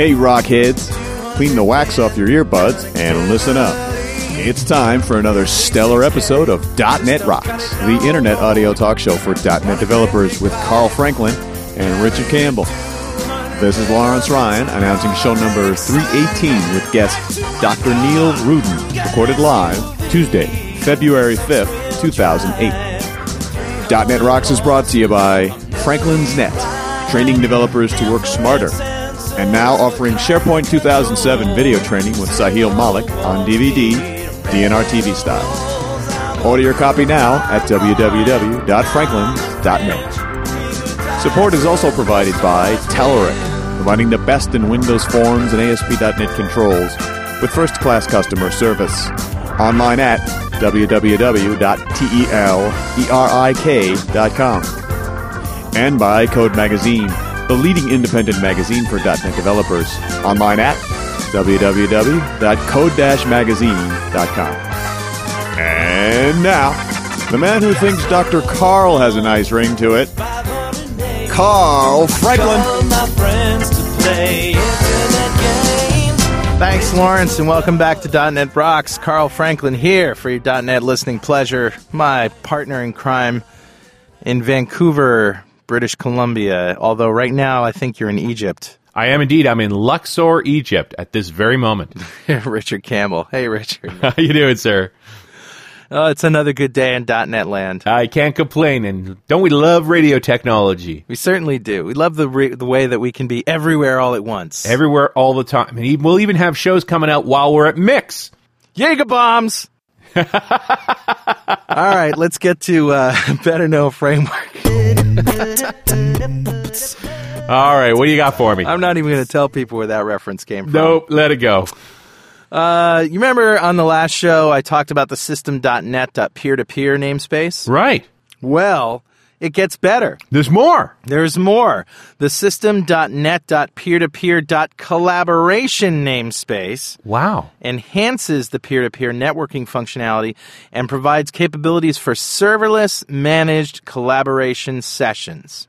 Hey, Rockheads, clean the wax off your earbuds and listen up. It's time for another stellar episode of .NET Rocks, the internet audio talk show for .NET developers with Carl Franklin and Richard Campbell. This is Lawrence Ryan announcing show number 318 with guest Dr. Neil Roodyn, recorded live Tuesday, February 5th, 2008. .NET Rocks is brought to you by Franklin's Net, training developers to work smarter. And now offering SharePoint 2007 video training with Sahil Malik on DVD, DNR TV style. Order your copy now at www.franklin.net. Support is also provided by Telerik, providing the best in Windows Forms and ASP.NET controls with first-class customer service. Online at www.telerik.com. And by Code Magazine, the leading independent magazine for .NET developers. Online at www.code-magazine.com. And now, the man who thinks Dr. Carl has a nice ring to it, Carl Franklin. Call my friends to play internet games. Thanks, Lawrence, and welcome back to .NET Rocks. Carl Franklin here for your .NET listening pleasure. My partner in crime in Vancouver, British Columbia. Although right now I think you're in Egypt. I am indeed. I'm in Luxor, Egypt at this very moment. Richard Campbell. Hey, Richard. How you doing, sir? oh, it's another good day in .NET land. I can't complain. And don't we love radio technology? We certainly do. We love the re- the way that we can be everywhere all at once. Everywhere, all the time. And even- we'll even have shows coming out while we're at Mix. Jaeger bombs. all right, let's get to uh, better know framework. All right, what do you got for me? I'm not even going to tell people where that reference came from. nope, let it go. Uh, you remember on the last show I talked about the system.net peer-to-peer namespace? Right. Well, it gets better. There's more. There's more. The system.net.peer-to-peer.collaboration namespace Wow. enhances the peer-to-peer networking functionality and provides capabilities for serverless managed collaboration sessions.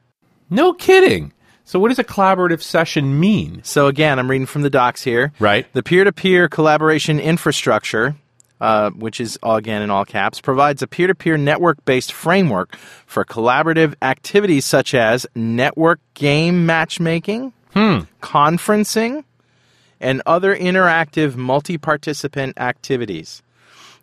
No kidding. So, what does a collaborative session mean? So again, I'm reading from the docs here. Right. The peer-to-peer collaboration infrastructure, uh, which is again in all caps, provides a peer-to-peer network-based framework for collaborative activities such as network game matchmaking, conferencing, and other interactive multi-participant activities.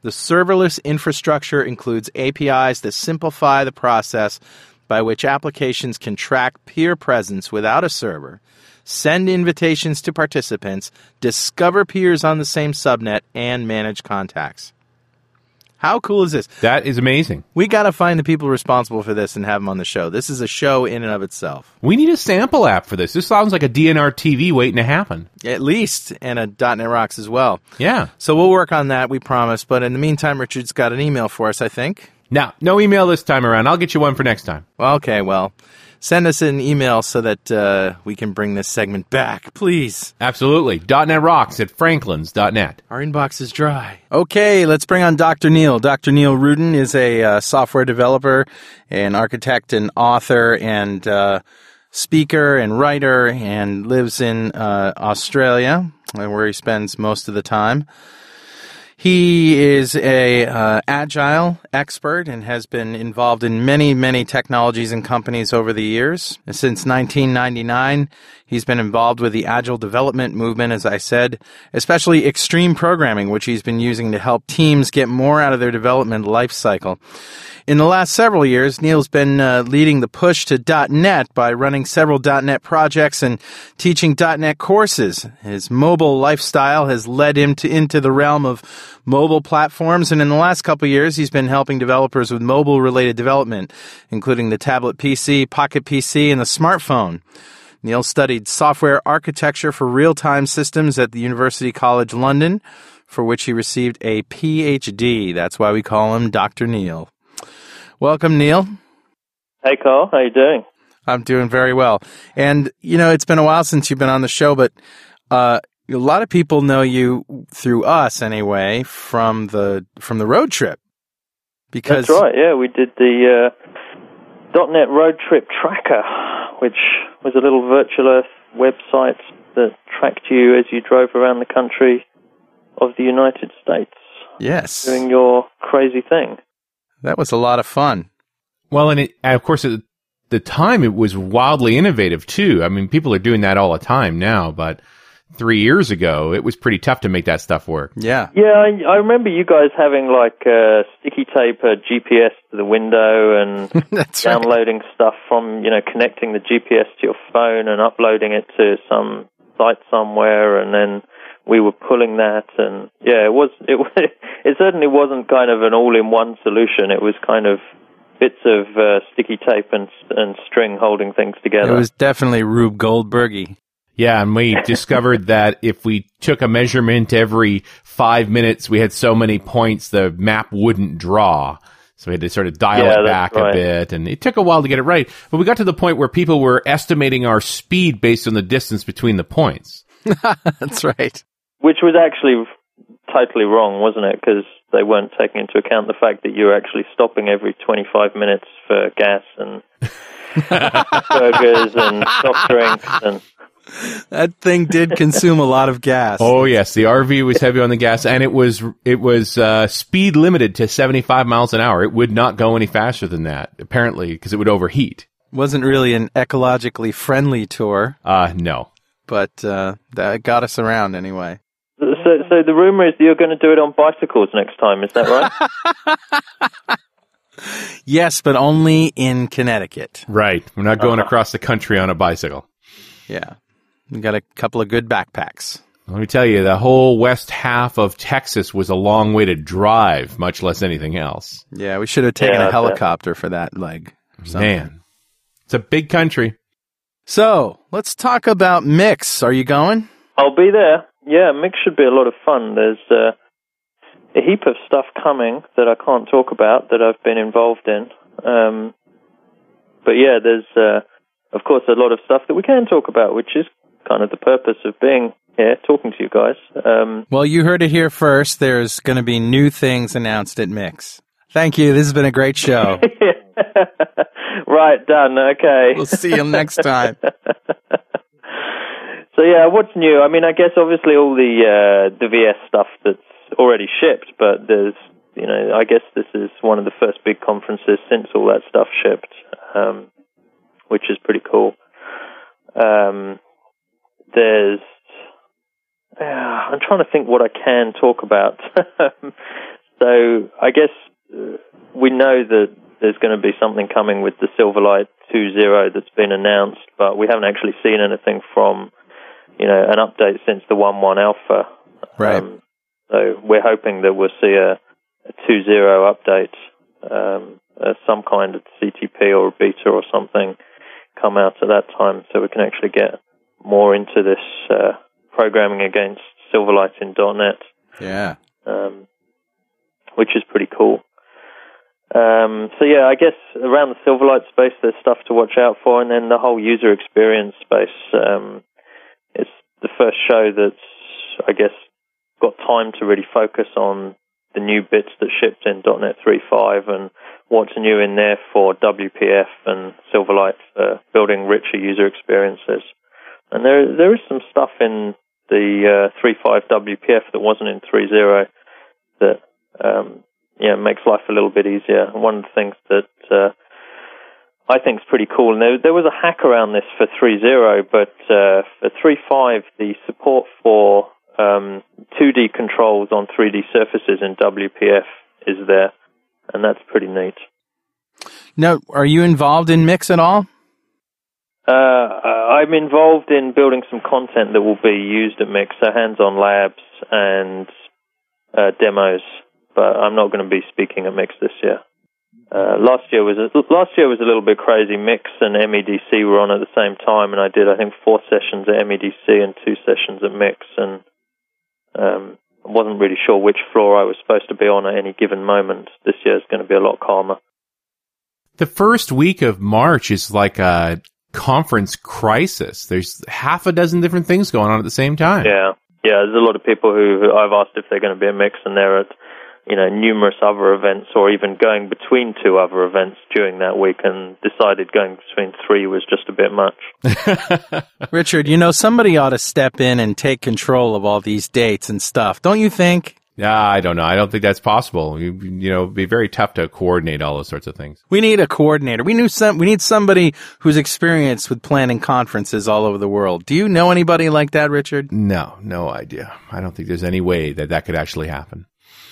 The serverless infrastructure includes APIs that simplify the process by which applications can track peer presence without a server, send invitations to participants, discover peers on the same subnet, and manage contacts. How cool is this? That is amazing. We got to find the people responsible for this and have them on the show. This is a show in and of itself. We need a sample app for this. This sounds like a DNR TV waiting to happen. At least, and a .NET Rocks as well. Yeah. So we'll work on that, we promise. But in the meantime, Richard's got an email for us, I think. Now, no email this time around. I'll get you one for next time. Well, okay, well, send us an email so that uh, we can bring this segment back, please. Absolutely. Dot .net Rocks at franklins.net. Our inbox is dry. Okay, let's bring on Dr. Neil. Dr. Neil Roodyn is a uh, software developer, an architect, and author, and uh, speaker and writer, and lives in uh, Australia, where he spends most of the time. He is a uh, agile expert and has been involved in many, many technologies and companies over the years. Since 1999, he's been involved with the agile development movement, as I said, especially extreme programming, which he's been using to help teams get more out of their development life cycle. In the last several years, Neil's been uh, leading the push to .NET by running several .NET projects and teaching .NET courses. His mobile lifestyle has led him to, into the realm of mobile platforms, and in the last couple years, he's been helping developers with mobile-related development, including the tablet PC, Pocket PC, and the smartphone. Neil studied software architecture for real-time systems at the University College London, for which he received a PhD. That's why we call him Dr. Neil. Welcome, Neil. Hey, Carl. How you doing? I'm doing very well. And, you know, it's been a while since you've been on the show, but uh, a lot of people know you through us anyway from the from the road trip. Because That's right. Yeah, we did the uh, .NET Road Trip Tracker, which was a little virtual Earth website that tracked you as you drove around the country of the United States yes, doing your crazy thing. that was a lot of fun. Well, and it, and of course, at the time, it was wildly innovative too. I mean, people are doing that all the time now, but three years ago, it was pretty tough to make that stuff work. Yeah, Yeah, I, I remember you guys having like uh, sticky tape a GPS to the window and that's right. downloading stuff from you know connecting the GPS to your phone and uploading it to some site somewhere, and then we were pulling that, and yeah, it was it was it certainly wasn't kind of an all-in-one solution. It was kind of bits of uh, sticky tape and and string holding things together It was definitely Rube Goldbergy. Yeah, and we discovered that if we took a measurement every five minutes, we had so many points, the map wouldn't draw. So we had to sort of dial Yeah, it that's back a bit, and it took a while to get it right. But we got to the point where people were estimating our speed based on the distance between the points. That's right. which was actually totally wrong, wasn't it? Because they weren't taking into account the fact that you were actually stopping every 25 minutes for gas and burgers and soft drinks and That thing did consume a lot of gas. Oh yes, the RV was heavy on the gas, and it was it was uh, speed limited to seventy five miles an hour. It would not go any faster than that, apparently, because it would overheat. Wasn't really an ecologically friendly tour, Uh, no. but uh, that got us around anyway. so, so the rumor is that you're going to do it on bicycles next time. Is that right? Yes, but only in Connecticut. Right. We're not going across the country on a bicycle. Yeah. We got a couple of good backpacks. Let me tell you, the whole west half of Texas was a long way to drive, much less anything else. Yeah, we should have taken Yeah, I a bet. helicopter for that leg. Man, it's a big country. So let's talk about Mix. Are you going? I'll be there. Yeah, mix should be a lot of fun. There's uh, a heap of stuff coming that I can't talk about that I've been involved in. Um, but yeah, there's uh, of course a lot of stuff that we can talk about, which is kind of the purpose of being here, talking to you guys. Um, Well, you heard it here first. There's going to be new things announced at Mix. Thank you. This has been a great show. right, done. Okay. we'll see you next time. So yeah, what's new? I mean, I guess obviously all the uh, the VS stuff that's already shipped, but there's you know, I guess this is one of the first big conferences since all that stuff shipped, um, which is pretty cool. Um, there's uh, I'm trying to think what I can talk about. so I guess uh, we know that there's going to be something coming with the Silverlight 2.0 that's been announced, but we haven't actually seen anything from you know, an update since the 1.1 alpha. Right. Um, so we're hoping that we'll see a, a 2.0 update, um, uh, some kind of CTP or beta or something come out at that time so we can actually get more into this uh, programming against Silverlight in .NET, Yeah. um, which is pretty cool. Um, so yeah, I guess around the Silverlight space, there's stuff to watch out for, and then the whole user experience space. Um, it's the first show that's, I guess, got time to really focus on the new bits that shipped in .NET 3.5 and what's new in there for WPF and Silverlight for building richer user experiences. And there there is some stuff in the uh, 3.5 WPF that wasn't in 3.0 that um, yeah makes life a little bit easier. One of the things that uh, I think is pretty cool. And there, there was a hack around this for 3.0, but uh, for 3.5, the support for um, 2D controls on 3D surfaces in WPF is there, and that's pretty neat. Now, are you involved in Mix at all? Uh, I'm involved in building some content that will be used at Mix, so hands-on labs and uh, demos. But I'm not going to be speaking at Mix this year. Uh, last year was a, last year was a little bit crazy. Mix and MEDC were on at the same time, and I did I think four sessions at MEDC and two sessions at Mix, and um, wasn't really sure which floor I was supposed to be on at any given moment. This year is going to be a lot calmer. The first week of March is like a conference crisis. There's half a dozen different things going on at the same time. Yeah, yeah. There's a lot of people who, who I've asked if they're going to be a mix, and they're at you know numerous other events, or even going between two other events during that week, and decided going between three was just a bit much. Richard, you know somebody ought to step in and take control of all these dates and stuff, don't you think? Yeah, I don't know. I don't think that's possible. You, you know, it'd be very tough to coordinate all those sorts of things. We need a coordinator. We knew some. We need somebody who's experienced with planning conferences all over the world. Do you know anybody like that, Richard? No, no idea. I don't think there's any way that that could actually happen.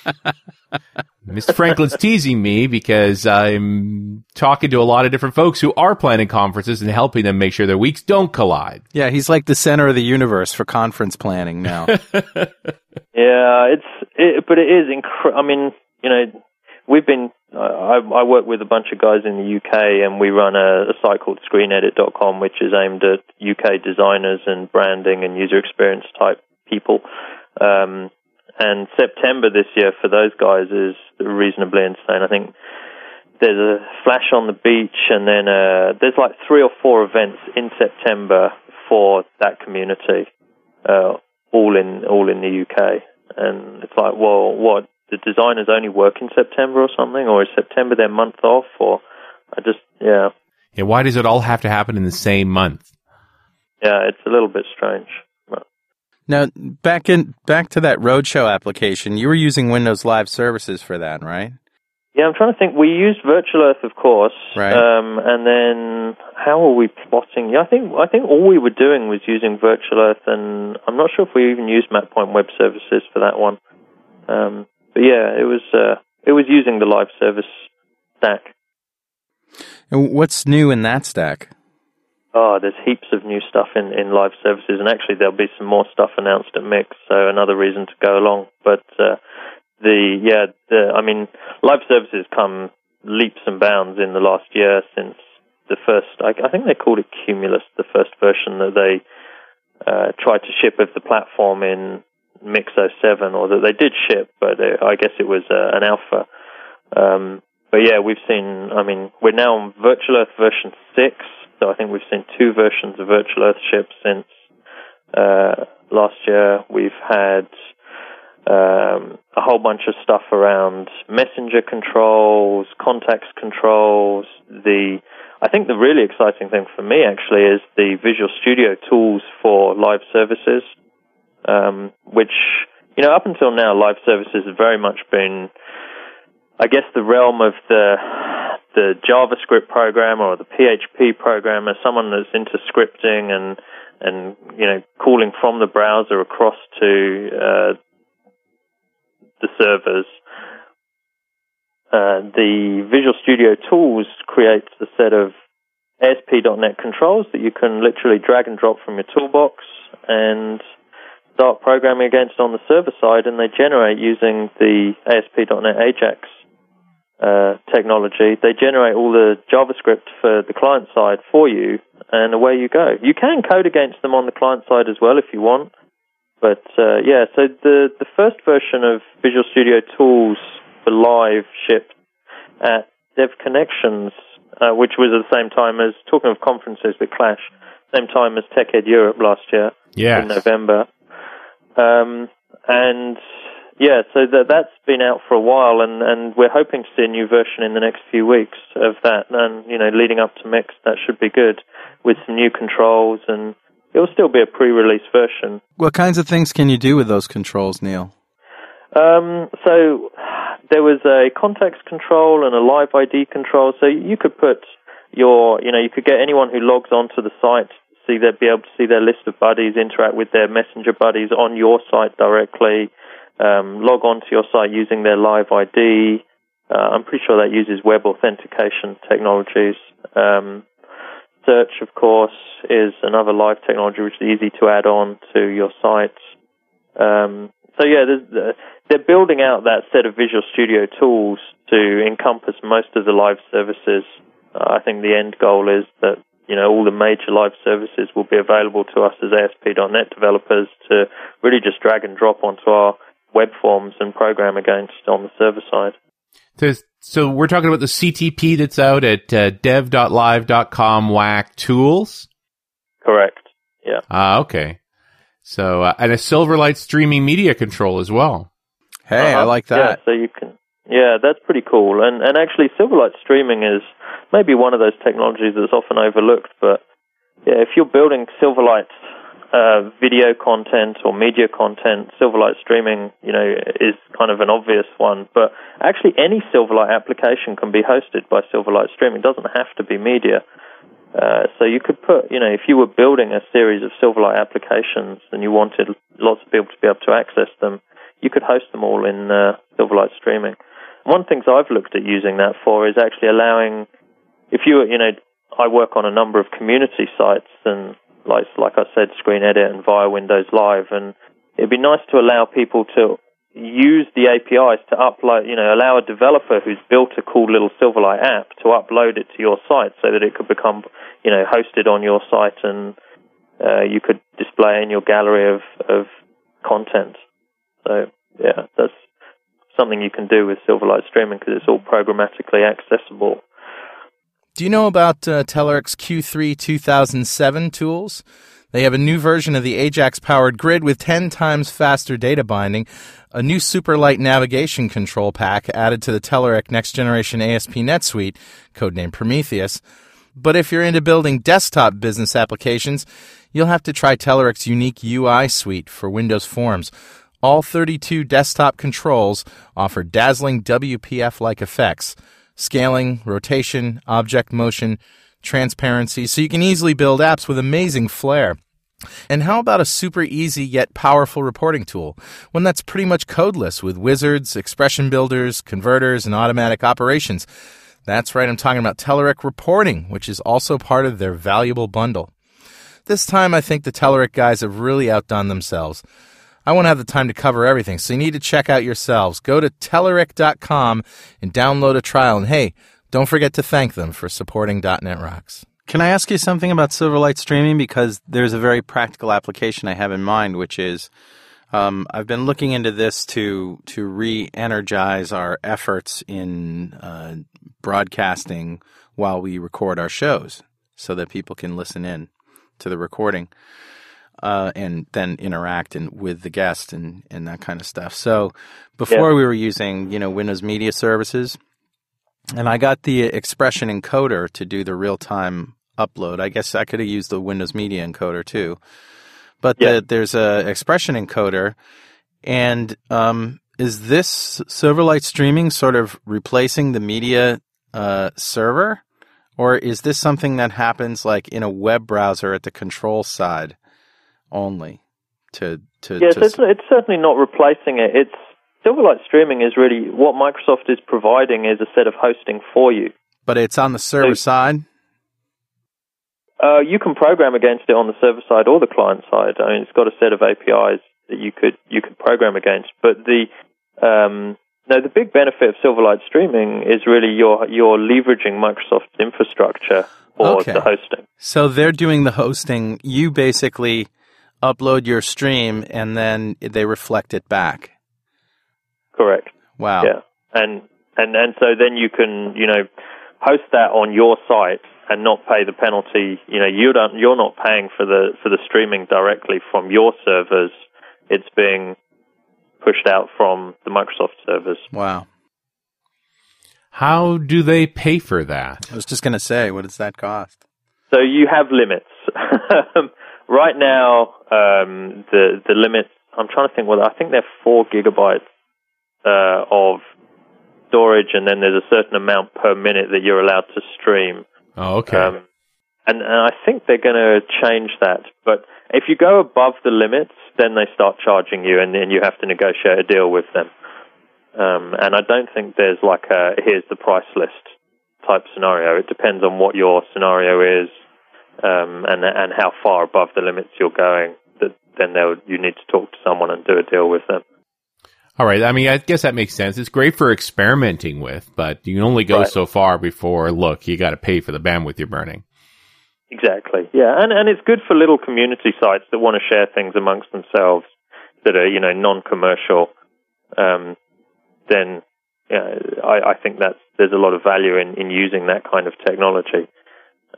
Mr. Franklin's teasing me because I'm talking to a lot of different folks who are planning conferences and helping them make sure their weeks don't collide. Yeah, he's like the center of the universe for conference planning now. Yeah, it's it, but it is incredible. I mean, you know, we've been I, I work with a bunch of guys in the UK, and we run a, a site called ScreenEdit.com, which is aimed at UK designers and branding and user experience type people. Um, and September this year for those guys is reasonably insane. I think there's a flash on the beach, and then uh, there's like three or four events in September for that community, uh, all in all in the UK. And it's like, well, what? The designers only work in September or something, or is September their month off? Or I just, yeah, Yeah, why does it all have to happen in the same month? yeah, it's a little bit strange. Now, back in back to that Roadshow application, you were using Windows Live Services for that, right? Yeah, I'm trying to think. We used Virtual Earth, of course, Right. um, and then how were we plotting? Yeah, I think I think all we were doing was using Virtual Earth, and I'm not sure if we even used MapPoint Web Services for that one. Um, but yeah, it was uh, it was using the live service stack. And what's new in that stack? Oh, there's heaps of new stuff in, in live services, and actually there'll be some more stuff announced at Mix, so another reason to go along. But uh, the yeah, the I mean, live services come leaps and bounds in the last year since the first. I, I think they called it Cumulus, the first version that they uh, tried to ship of the platform in Mix 07, or that they did ship, but uh, I guess it was uh, an alpha. Um, but yeah, we've seen. I mean, we're now on Virtual Earth version six, so I think we've seen two versions of Virtual Earth ship since uh, last year. We've had um, a whole bunch of stuff around messenger controls, contacts controls. The I think the really exciting thing for me actually is the Visual Studio tools for live services, um, which you know up until now live services have very much been I guess the realm of the the JavaScript programmer or the PHP programmer, someone that's into scripting and and you know calling from the browser across to uh, the servers. Uh, the Visual Studio Tools creates a set of ASP.NET controls that you can literally drag and drop from your toolbox and start programming against on the server side, and they generate using the ASP.NET Ajax uh, technology. They generate all the JavaScript for the client side for you, and away you go. You can code against them on the client side as well if you want. But uh, yeah, so the the first version of Visual Studio Tools for Live shipped at Dev Connections, uh, which was at the same time as talking of conferences that clash, same time as TechEd Europe last year Yes. in November. Um, and yeah, so that that's been out for a while, and and we're hoping to see a new version in the next few weeks of that. And you know, leading up to Mix, that should be good with some new controls, and it will still be a pre-release version. What kinds of things can you do with those controls, Neil? Um, so there was a contacts control and a live ID control. So you could put your, you know, you could get anyone who logs onto the site see their be able to see their list of buddies, interact with their messenger buddies on your site directly, um, log onto your site using their live ID. Uh, I'm pretty sure that uses web authentication technologies. Um, search, of course, is another live technology which is easy to add on to your site. Um, so yeah, they're building out that set of Visual Studio tools to encompass most of the live services. Uh, I think the end goal is that you know, all the major live services will be available to us as ASP.NET developers to really just drag and drop onto our web forms and program against on the server side. So, so we're talking about the CTP that's out at uh, dev.live.com whack tools? Correct. Yeah. Ah, okay. So, uh, and a Silverlight streaming media control as well. Hey, uh-huh. I like that. Yeah, so you can, yeah, that's pretty cool. And, and actually Silverlight streaming is, maybe one of those technologies that's often overlooked. But yeah, if you're building Silverlight uh, video content or media content, Silverlight streaming, you know, is kind of an obvious one. But actually, any Silverlight application can be hosted by Silverlight streaming. It doesn't have to be media. Uh, so you could put, you know, if you were building a series of Silverlight applications and you wanted lots of people to be able to access them, you could host them all in uh, Silverlight streaming. One of the things I've looked at using that for is actually allowing if you you know I work on a number of community sites and like like I said, Screen Edit and via Windows Live, and it'd be nice to allow people to use the APIs to upload, you know, allow a developer who's built a cool little Silverlight app to upload it to your site so that it could become, you know, hosted on your site and uh, you could display in your gallery of, of content. So, yeah, that's something you can do with Silverlight streaming because it's all programmatically accessible do you know about uh, Telerik's Q3 2007 tools? They have a new version of the Ajax powered grid with 10 times faster data binding, a new Superlight navigation control pack added to the Telerik next generation ASP.NET Suite, codenamed Prometheus. But if you're into building desktop business applications, you'll have to try Telerik's unique UI suite for Windows Forms. All 32 desktop controls offer dazzling WPF like effects scaling, rotation, object motion, transparency, so you can easily build apps with amazing flair. And how about a super easy yet powerful reporting tool? One that's pretty much codeless with wizards, expression builders, converters, and automatic operations. That's right, I'm talking about Telerik Reporting, which is also part of their valuable bundle. This time, I think the Telerik guys have really outdone themselves. I won't have the time to cover everything, so you need to check out yourselves. Go to Telerik.com and download a trial. And hey, don't forget to thank them for supporting .NET Rocks. Can I ask you something about Silverlight streaming? Because there's a very practical application I have in mind, which is um, I've been looking into this to to re-energize our efforts in uh, broadcasting while we record our shows, so that people can listen in to the recording uh, and then interact and with the guest and, and that kind of stuff. So before yeah. we were using, you know, Windows Media Services, and I got the expression encoder to do the real time upload. I guess I could have used the Windows Media encoder too, but yeah. the, there's a expression encoder, and um, is this Silverlight streaming sort of replacing the media uh, server? Or is this something that happens like in a web browser at the control side? Only to to yes to... It's, it's certainly not replacing it it's silverlight streaming is really what microsoft is providing is a set of hosting for you but it's on the server so, side uh, you can program against it on the server side or the client side i mean it's got a set of apis that you could you could program against but the um, no, the big benefit of Silverlight streaming is really you're you're leveraging Microsoft's infrastructure for okay. the hosting. So they're doing the hosting. You basically upload your stream and then they reflect it back. Correct. Wow. Yeah. And and and so then you can, you know, host that on your site and not pay the penalty. You know, you don't you're not paying for the for the streaming directly from your servers. It's being pushed out from the Microsoft servers. Wow. How do they pay for that? I was just going to say, what does that cost? So you have limits. right now, um, the the limit. I'm trying to think. Well, I think they're four gigabytes uh, of storage, and then there's a certain amount per minute that you're allowed to stream. Oh, okay. Um, and, and I think they're going to change that. But if you go above the limits, then they start charging you, and then you have to negotiate a deal with them. Um, and I don't think there's like a here's the price list type scenario. It depends on what your scenario is um, and and how far above the limits you're going. That then they'll you need to talk to someone and do a deal with them. All right. I mean, I guess that makes sense. It's great for experimenting with, but you can only go Right. so far before, look, you got to pay for the bandwidth you're burning. Exactly. Yeah, and and it's good for little community sites that want to share things amongst themselves that are you know non-commercial. Um, then yeah, I, I think that's there's a lot of value in, in using that kind of technology.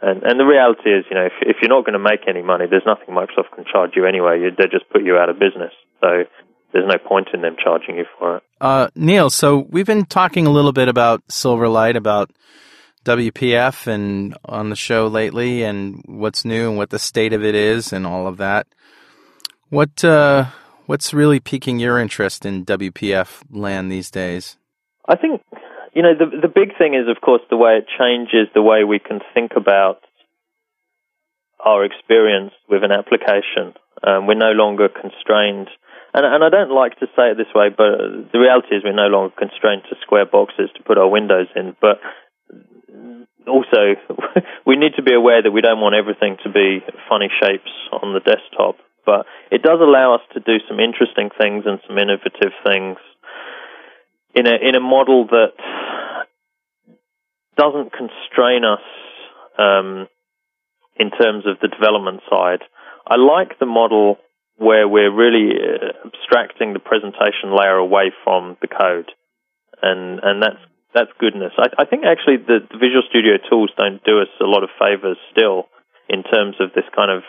And and the reality is, you know, if if you're not going to make any money, there's nothing Microsoft can charge you anyway. You, they just put you out of business. So there's no point in them charging you for it. Uh, Neil, so we've been talking a little bit about Silverlight, about WPF, and on the show lately, and what's new and what the state of it is, and all of that. What uh, what's really piquing your interest in WPF land these days? I think you know the the big thing is, of course, the way it changes the way we can think about our experience with an application. Um, we're no longer constrained, and, and I don't like to say it this way, but the reality is we're no longer constrained to square boxes to put our windows in. But also, we need to be aware that we don't want everything to be funny shapes on the desktop. But it does allow us to do some interesting things and some innovative things in a in a model that doesn't constrain us um, in terms of the development side. I like the model where we're really uh, abstracting the presentation layer away from the code, and and that's that's goodness. I, I think actually the, the Visual Studio tools don't do us a lot of favors still in terms of this kind of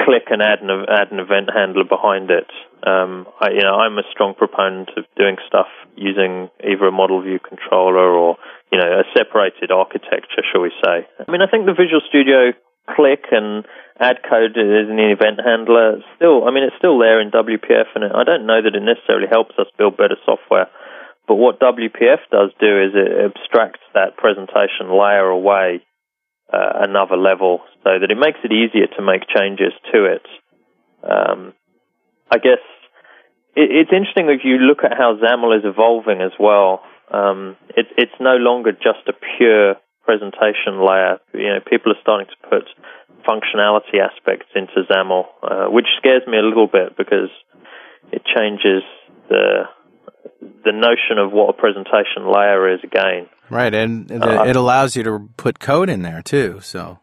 click and add an add an event handler behind it. Um, I, you know, I'm a strong proponent of doing stuff using either a model view controller or you know a separated architecture, shall we say? I mean, I think the Visual Studio click and add code as an event handler still. I mean, it's still there in WPF, and I don't know that it necessarily helps us build better software. But what WPF does do is it abstracts that presentation layer away uh, another level so that it makes it easier to make changes to it. Um, I guess it, it's interesting if you look at how XAML is evolving as well. Um, it, it's no longer just a pure presentation layer. You know, people are starting to put functionality aspects into XAML, uh, which scares me a little bit because it changes the the notion of what a presentation layer is again. Right, and the, Uh, it allows you to put code in there too. So,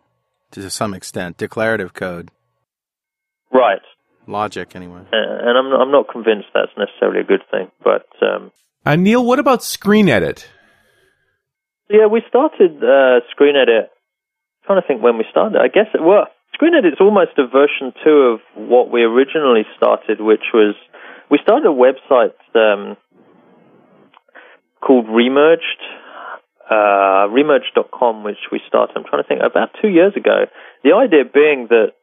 to some extent, declarative code, Right. logic, anyway. And I'm I'm not convinced that's necessarily a good thing. But um, Uh, Neil, what about Screen Edit? yeah, we started uh, Screen Edit. trying to think when we started. I guess it, well, Screen Edit's almost a version two of what we originally started, which was we started a website um, called Remerged. Uh, remerged.com, which we started, I'm trying to think, about two years ago. The idea being that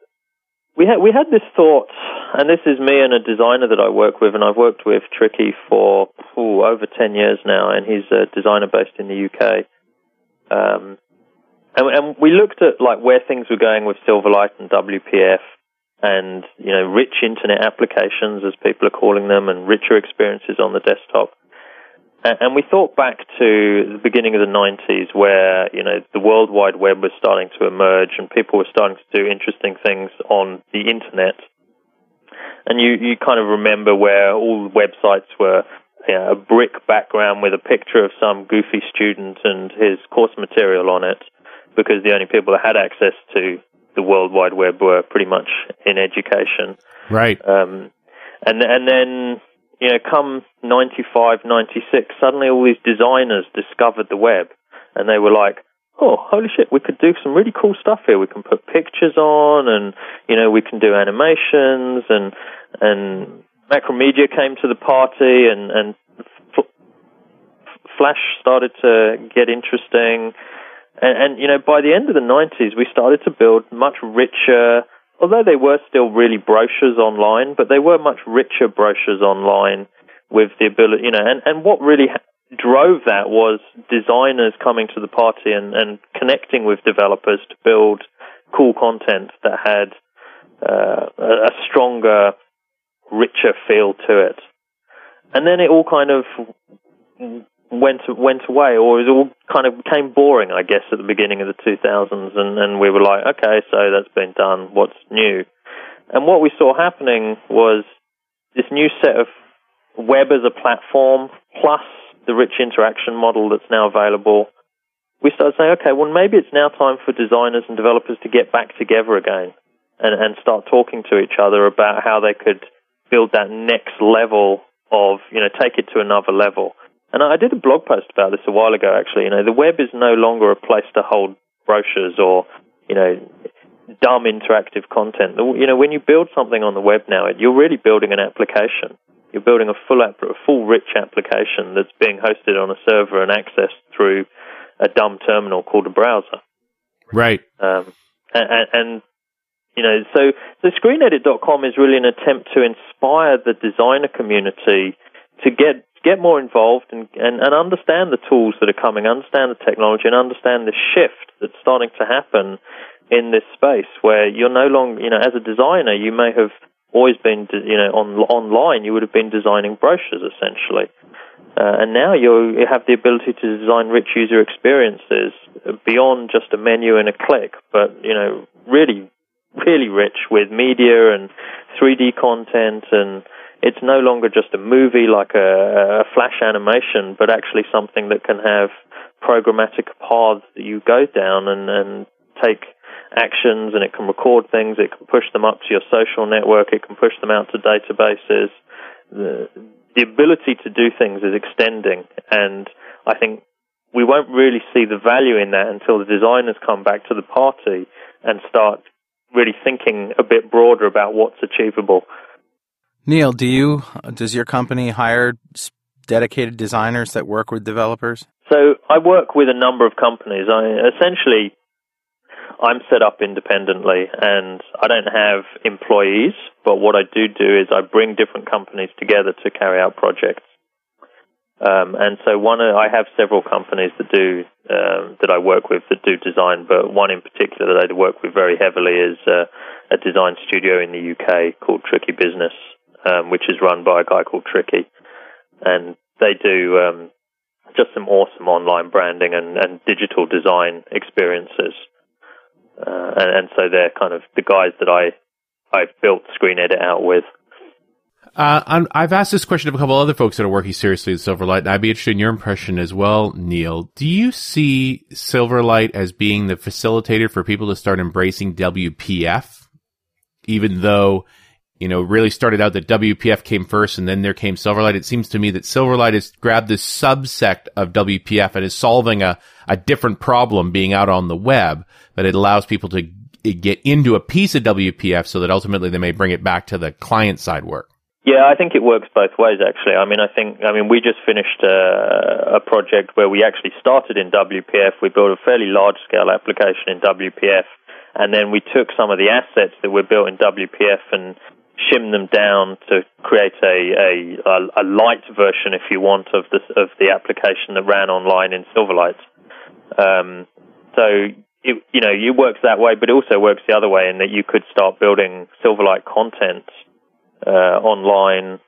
we had we had this thought, and this is me and a designer that I work with, and I've worked with Tricky for ooh, over ten years now, and he's a designer based in the UK. Um, and, and we looked at like where things were going with Silverlight and WPF, and you know, rich internet applications, as people are calling them, and richer experiences on the desktop. And, we thought back to the beginning of the 90s where, you know, the World Wide Web was starting to emerge and people were starting to do interesting things on the internet. And you, you kind of remember where all the websites were you know, a brick background with a picture of some goofy student and his course material on it because the only people that had access to the World Wide Web were pretty much in education. Right. Um, and and then you know, come 95, 96, suddenly all these designers discovered the web, and they were like, "Oh, holy shit! We could do some really cool stuff here. We can put pictures on, and you know, we can do animations, and and Macromedia came to the party, and and F- Flash started to get interesting." And, and you know, by the end of the 90s, we started to build much richer although they were still really brochures online, but they were much richer brochures online with the ability, you know, and, and what really drove that was designers coming to the party and, and connecting with developers to build cool content that had uh, a stronger, richer feel to it. And then it all kind of went went away, or it all kind of became boring, I guess, at the beginning of the 2000s, and, and we were like, okay, so that's been done. What's new? And what we saw happening was this new set of web as a platform plus the rich interaction model that's now available. We started saying, okay, well, maybe it's now time for designers and developers to get back together again and, and start talking to each other about how they could build that next level of, you know, take it to another level. And I did a blog post about this a while ago, actually. You know, the web is no longer a place to hold brochures or, you know, dumb interactive content. You know, when you build something on the web now, you're really building an application. You're building a full, app, a full rich application that's being hosted on a server and accessed through a dumb terminal called a browser. Right. Um, and, and, you know, so so ScreenEdit.com is really an attempt to inspire the designer community to get get more involved and, and, and understand the tools that are coming, understand the technology, and understand the shift that's starting to happen in this space where you're no longer, you know, as a designer, you may have always been, you know, on online, you would have been designing brochures essentially. Uh, and now you have the ability to design rich user experiences beyond just a menu and a click, but, you know, really, really rich with media and 3D content and it's no longer just a movie like a, a flash animation, but actually something that can have programmatic paths that you go down and, and take actions and it can record things, it can push them up to your social network, it can push them out to databases. The, the ability to do things is extending and I think we won't really see the value in that until the designers come back to the party and start really thinking a bit broader about what's achievable. Neil, do you does your company hire dedicated designers that work with developers? So I work with a number of companies. I essentially I'm set up independently and I don't have employees, but what I do do is I bring different companies together to carry out projects. Um, and so one, I have several companies that do um, that I work with that do design, but one in particular that I work with very heavily is uh, a design studio in the UK called Tricky Business, um, which is run by a guy called Tricky, and they do um, just some awesome online branding and, and digital design experiences. Uh, and, and, so they're kind of the guys that I I've built Screen Edit out with. Uh, I've asked this question of a couple other folks that are working seriously with Silverlight, and I'd be interested in your impression as well, Neil. Do you see Silverlight as being the facilitator for people to start embracing WPF, even though you know, really started out that WPF came first and then there came Silverlight. It seems to me that Silverlight has grabbed this subsect of WPF and is solving a, a different problem being out on the web but it allows people to get into a piece of WPF so that ultimately they may bring it back to the client side work. Yeah, I think it works both ways actually. I mean, I think, I mean, we just finished a, a project where we actually started in WPF. We built a fairly large scale application in WPF and then we took some of the assets that were built in WPF and shim them down to create a, a, a light version, if you want, of the of the application that ran online in Silverlight. Um, so it, you know, it works that way, but it also works the other way in that you could start building Silverlight content uh, online,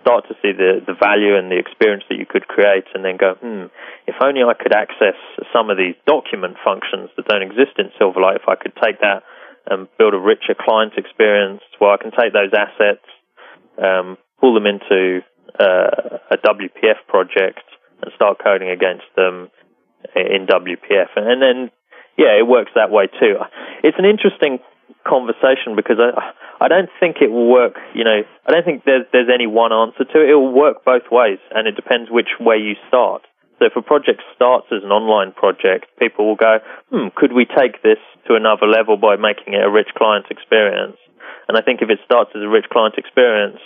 start to see the, the value and the experience that you could create, and then go, hmm, if only I could access some of these document functions that don't exist in Silverlight, if I could take that and build a richer client experience where I can take those assets, um, pull them into uh, a WPF project and start coding against them in WPF. And then, yeah, it works that way too. It's an interesting conversation because I, I don't think it will work, you know, I don't think there's, there's any one answer to it. It will work both ways and it depends which way you start. So if a project starts as an online project, people will go, hmm, could we take this to another level by making it a rich client experience? And I think if it starts as a rich client experience,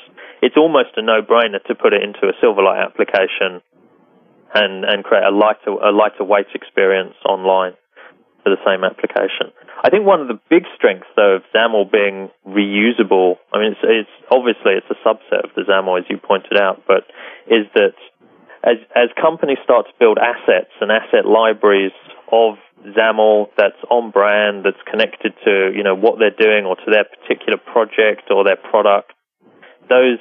it's almost a no-brainer to put it into a Silverlight application and, and create a lighter, a lighter weight experience online for the same application. I think one of the big strengths, though, of XAML being reusable, I mean, it's, it's obviously it's a subset of the XAML, as you pointed out, but is that as as companies start to build assets and asset libraries of XAML that's on brand, that's connected to you know what they're doing or to their particular project or their product, those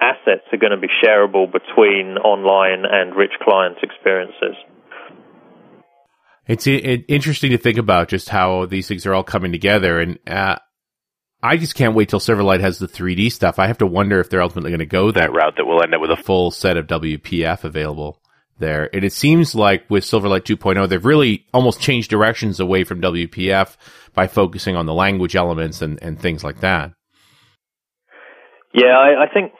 assets are going to be shareable between online and rich client experiences. It's interesting to think about just how these things are all coming together, and uh, I just can't wait till Silverlight has the 3D stuff. I have to wonder if they're ultimately going to go that route that we'll end up with a full set of WPF available there. And it seems like with Silverlight 2.0, they've really almost changed directions away from WPF by focusing on the language elements and, and things like that. Yeah, I, I think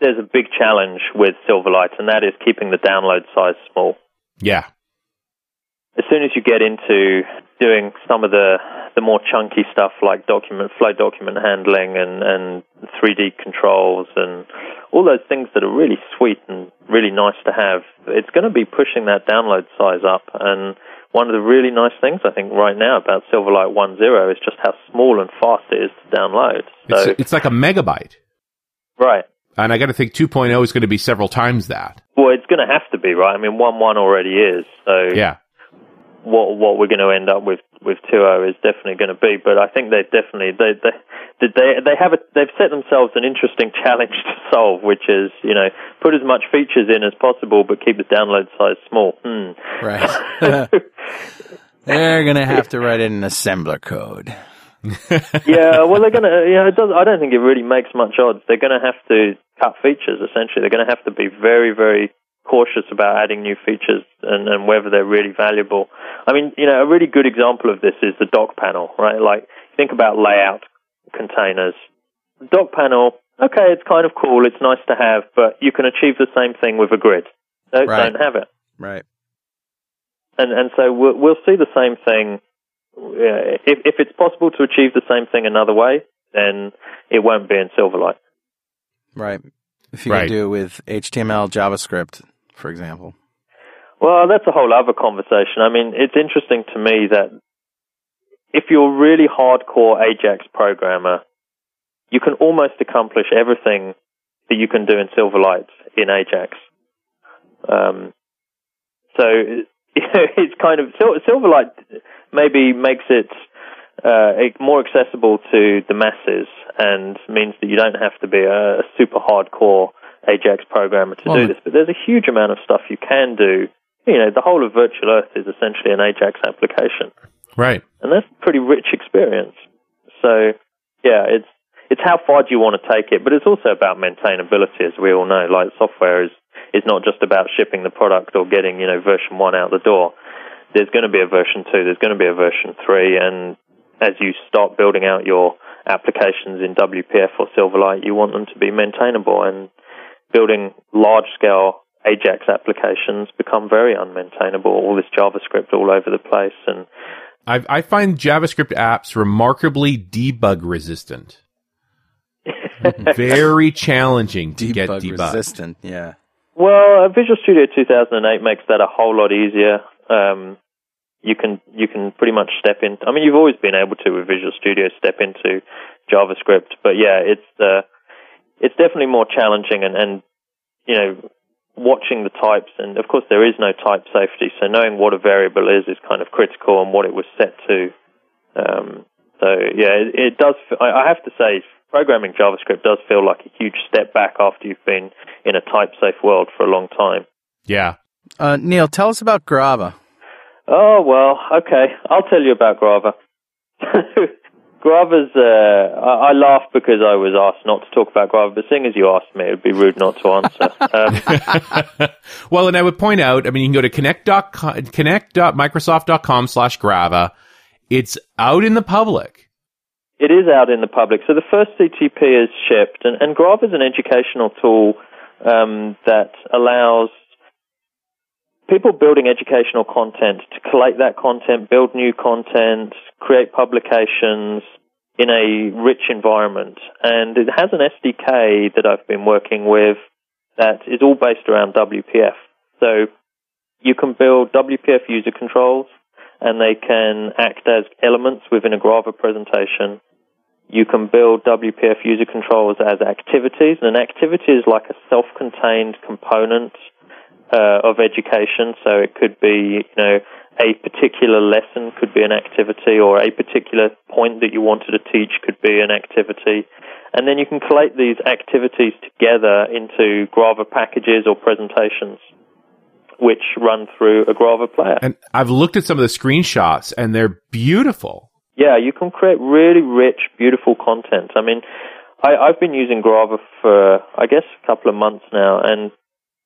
there's a big challenge with Silverlight, and that is keeping the download size small. Yeah. As soon as you get into doing some of the the more chunky stuff like document flow document handling and and 3D controls and all those things that are really sweet and really nice to have, it's going to be pushing that download size up. And one of the really nice things I think right now about Silverlight 1.0 is just how small and fast it is to download. So It's, it's like a megabyte. right. And I got to think 2.0 is going to be several times that. Well, it's going to have to be right. I mean, one one already is. So Yeah. What what we're going to end up with with 2.0 is definitely going to be. But I think they definitely they they they they have a, they've set themselves an interesting challenge to solve, which is you know put as much features in as possible, but keep the download size small. Hmm. Right. They're going to have to write in an assembler code. yeah, well, they're going to. Yeah, it does. I don't think it really makes much odds. They're going to have to cut features. Essentially, they're going to have to be very, very cautious about adding new features and, and whether they're really valuable. I mean, you know, a really good example of this is the dock panel, right? Like, think about layout containers. Dock panel, okay, it's kind of cool. It's nice to have, but you can achieve the same thing with a grid. Don't, Right. don't have it Right. and and so we'll, we'll see the same thing. If if it's possible to achieve the same thing another way, then it won't be in Silverlight. Right. If you Right. can do it with HTML, JavaScript, for example. Well, that's a whole other conversation. I mean, it's interesting to me that if you're really hardcore Ajax programmer, you can almost accomplish everything that you can do in Silverlight in Ajax. Um, so it's kind of Silverlight maybe makes it uh, more accessible to the masses and means that you don't have to be a super hardcore Ajax programmer to Well, do this. But there's a huge amount of stuff you can do. You know, the whole of Virtual Earth is essentially an Ajax application Right. and that's a pretty rich experience. So, yeah, it's it's how far do you want to take it, but it's also about maintainability, as we all know. Like software is is not just about shipping the product or getting you know version one out the door. There's going to be a version two. There's going to be a version three, and as you start building out your applications in WPF or Silverlight, you want them to be maintainable, and building large scale Ajax applications become very unmaintainable. All this JavaScript all over the place, and I, I find JavaScript apps remarkably debug resistant. Very challenging to get Debug debugged. resistant. Yeah. Well, uh, Visual Studio 2008 makes that a whole lot easier. Um, you can you can pretty much step in. I mean, you've always been able to with Visual Studio step into JavaScript, but yeah, it's uh, it's definitely more challenging. And, and you know, watching the types, and of course there is no type safety, so knowing what a variable is is kind of critical and what it was set to. Um, so yeah, it, it does. I have to say, programming JavaScript does feel like a huge step back after you've been in a type-safe world for a long time. Yeah. Uh, Neil, tell us about Grava. Oh well, okay. I'll tell you about Grava. Grava's. Uh, I, I laugh because I was asked not to talk about Grava, but seeing as you asked me, it would be rude not to answer. Um, well, and I would point out, I mean, you can go to connect dot co- connect.microsoft.com slash Grava. It's out in the public. It is out in the public. So the first CTP is shipped, and, and Grava is an educational tool um, that allows people building educational content to collate that content, build new content, create publications in a rich environment. And it has an SDK that I've been working with that is all based around WPF. So you can build WPF user controls and they can act as elements within a Grava presentation You can build WPF user controls as activities, and an activity is like a self-contained component uh, of education. So it could be, you know, a particular lesson could be an activity, or a particular point that you wanted to teach could be an activity. And then you can collate these activities together into Grava packages or presentations, which run through a Grava player. And I've looked at some of the screenshots, and they're beautiful. Yeah, you can create really rich, beautiful content. I mean, I, I've been using Grava for, I guess, a couple of months now, and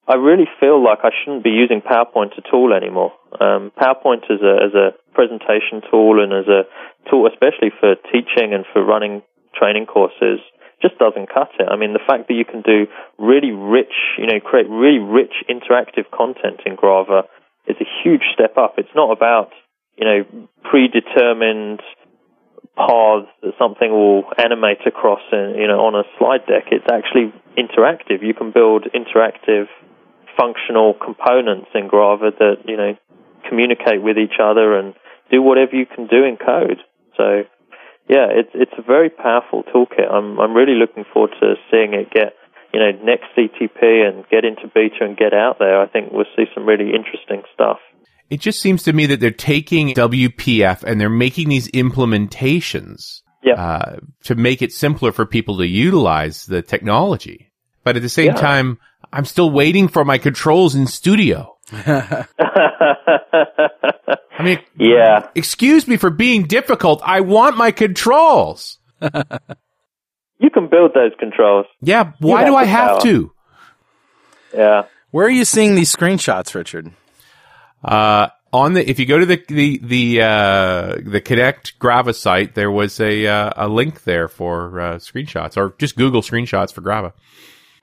I really feel like I shouldn't be using PowerPoint at all anymore. Um, PowerPoint as a, as a presentation tool and as a tool, especially for teaching and for running training courses, just doesn't cut it. I mean, the fact that you can do really rich, you know, create really rich interactive content in Grava is a huge step up. It's not about, you know, predetermined paths that something will animate across, in, you know, on a slide deck. It's actually interactive. You can build interactive functional components in Grava that, you know, communicate with each other and do whatever you can do in code. So, yeah, it's it's a very powerful toolkit. I'm I'm really looking forward to seeing it get you know next CTP and get into beta and get out there. I think we'll see some really interesting stuff. It just seems to me that they're taking WPF and they're making these implementations Yeah. uh, to make it simpler for people to utilize the technology. But at the same Yeah. time, I'm still waiting for my controls in studio. I mean, yeah, excuse me for being difficult. I want my controls. you can build those controls. Yeah, why do I have power. to? Yeah. Where are you seeing these screenshots, Richard? Uh, on the if you go to the the the uh, the Connect Grava site, there was a uh, a link there for uh, screenshots, or just Google screenshots for Grava.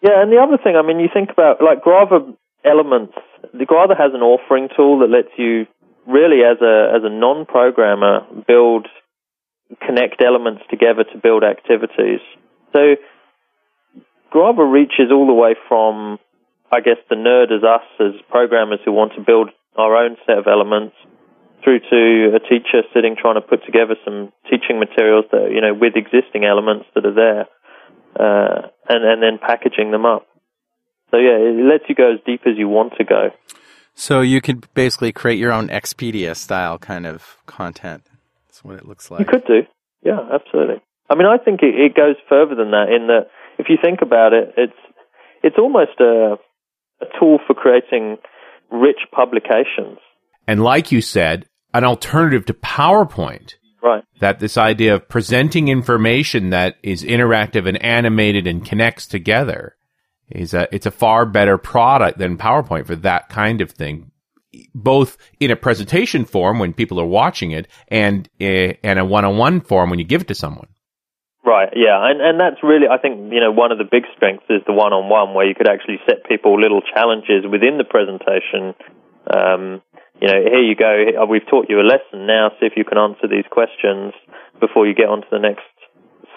Yeah, and the other thing, I mean, you think about like Grava elements. The Grava has an authoring tool that lets you really, as a as a non-programmer, build connect elements together to build activities. So Grava reaches all the way from, I guess, the nerd as us as programmers who want to build our own set of elements, through to a teacher sitting trying to put together some teaching materials that you know with existing elements that are there uh, and and then packaging them up. So yeah, it lets you go as deep as you want to go. So you could basically create your own Expedia style kind of content. That's what it looks like. You could do, yeah, absolutely. I mean, I think it, it goes further than that. In that, if you think about it, it's it's almost a a tool for creating rich publications. And like you said, an alternative to PowerPoint. Right. That this idea of presenting information that is interactive and animated and connects together is a it's a far better product than PowerPoint for that kind of thing. Both in a presentation form when people are watching it, and uh, and a one-on-one form when you give it to someone. Right, yeah, and and that's really, I think, you know, one of the big strengths is the one-on-one, where you could actually set people little challenges within the presentation. Um, you know, here you go, we've taught you a lesson. Now, see if you can answer these questions before you get onto the next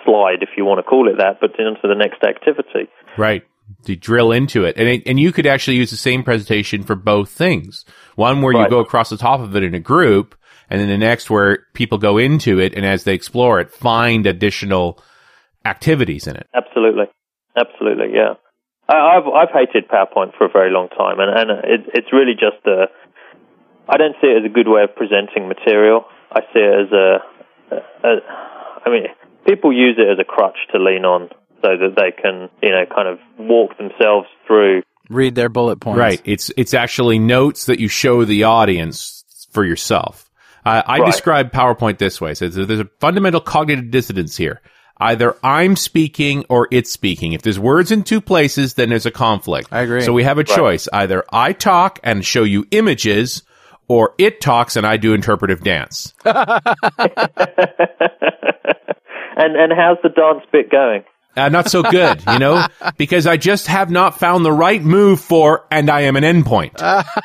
slide, if you want to call it that, but onto the next activity. Right. To drill into it. And it, and you could actually use the same presentation for both things. One where you go across the top of it in a group, and then the next where people go into it and as they explore it, find additional activities in it. Absolutely, absolutely, yeah. I, I've I've hated PowerPoint for a very long time, and and it, it's really just a. I don't see it as a good way of presenting material. I see it as a, a, a I mean, people use it as a crutch to lean on, so that they can, you know, kind of walk themselves through. Read their bullet points. Right. It's it's actually notes that you show the audience for yourself. Uh, I Right. describe PowerPoint this way: so there's a fundamental cognitive dissonance here. Either I'm speaking or it's speaking. If there's words in two places, then there's a conflict. I agree. So we have a choice: either I talk and show you images, or it talks and I do interpretive dance. and and how's the dance bit going? Uh, not so good, you know, because I just have not found the right move for, and I am an endpoint.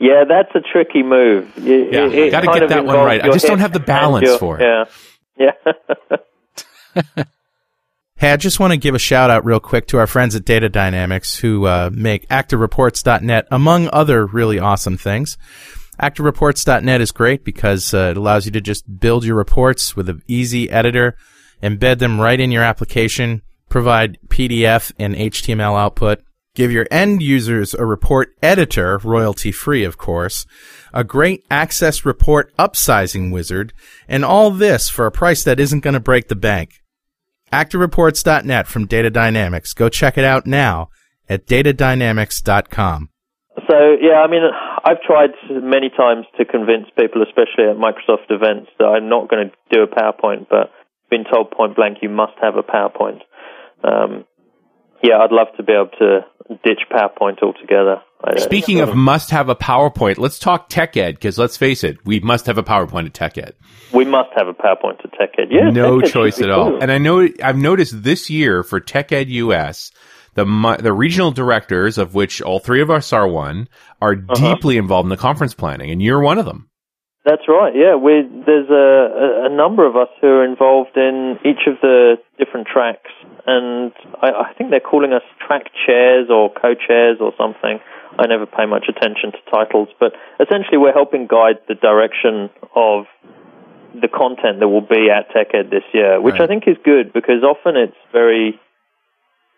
Yeah, that's a tricky move. You- Yeah, it- it gotta get that one right. I just don't have the balance your- for it. Yeah, yeah. Hey, I just want to give a shout out real quick to our friends at Data Dynamics who uh, make ActiveReports.net, among other really awesome things. ActiveReports.net is great because uh, it allows you to just build your reports with an easy editor, embed them right in your application, provide PDF and HTML output, give your end users a report editor, royalty free, of course, a great access report upsizing wizard, and all this for a price that isn't going to break the bank. ActiveReports.net from Data Dynamics. Go check it out now at datadynamics.com. So yeah, I mean, I've tried many times to convince people, especially at Microsoft events, that I'm not going to do a PowerPoint, but been told point blank you must have a PowerPoint. Um, yeah, I'd love to be able to ditch PowerPoint altogether. Speaking of must have a PowerPoint, let's talk tech ed because let's face it, we must have a PowerPoint at TechEd. we must have a PowerPoint to TechEd. Yeah, no choice at all. cool. And I know I've noticed this year for Tech Ed US, the the regional directors, of which all three of us are one, are Uh-huh. deeply involved in the conference planning, and you're one of them. That's right. Yeah, we there's a, a, a number of us who are involved in each of the different tracks, and I, I think they're calling us track chairs or co-chairs or something. I never pay much attention to titles, but essentially we're helping guide the direction of the content that will be at TechEd this year, which I think is good because often it's very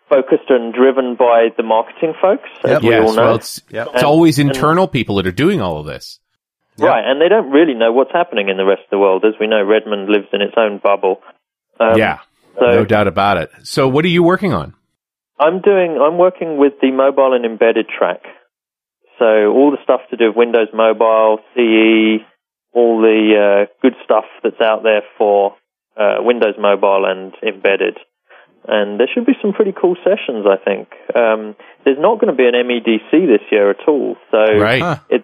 focused and driven by the marketing folks, as we all yes, know. well, it's, Yep. it's And- always and- internal people that are doing all of this. Right, and they don't really know what's happening in the rest of the world. As we know, Redmond lives in its own bubble. Um, yeah, So no doubt about it. So, what are you working on? I'm doing. I'm working with the mobile and embedded track. So all the stuff to do with Windows Mobile, CE, all the uh, good stuff that's out there for uh, Windows Mobile and embedded. And there should be some pretty cool sessions, I think. Um, there's not going to be an MEDC this year at all. So Right. Huh. it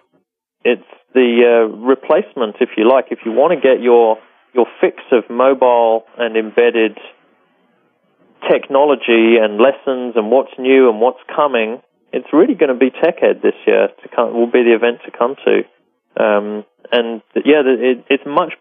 it's the uh, replacement, if you like. If you want to get your your fix of mobile and embedded technology and lessons and what's new and what's coming, it's really going to be TechEd this year. To come, will be the event to come to. Um, and yeah, it, it's much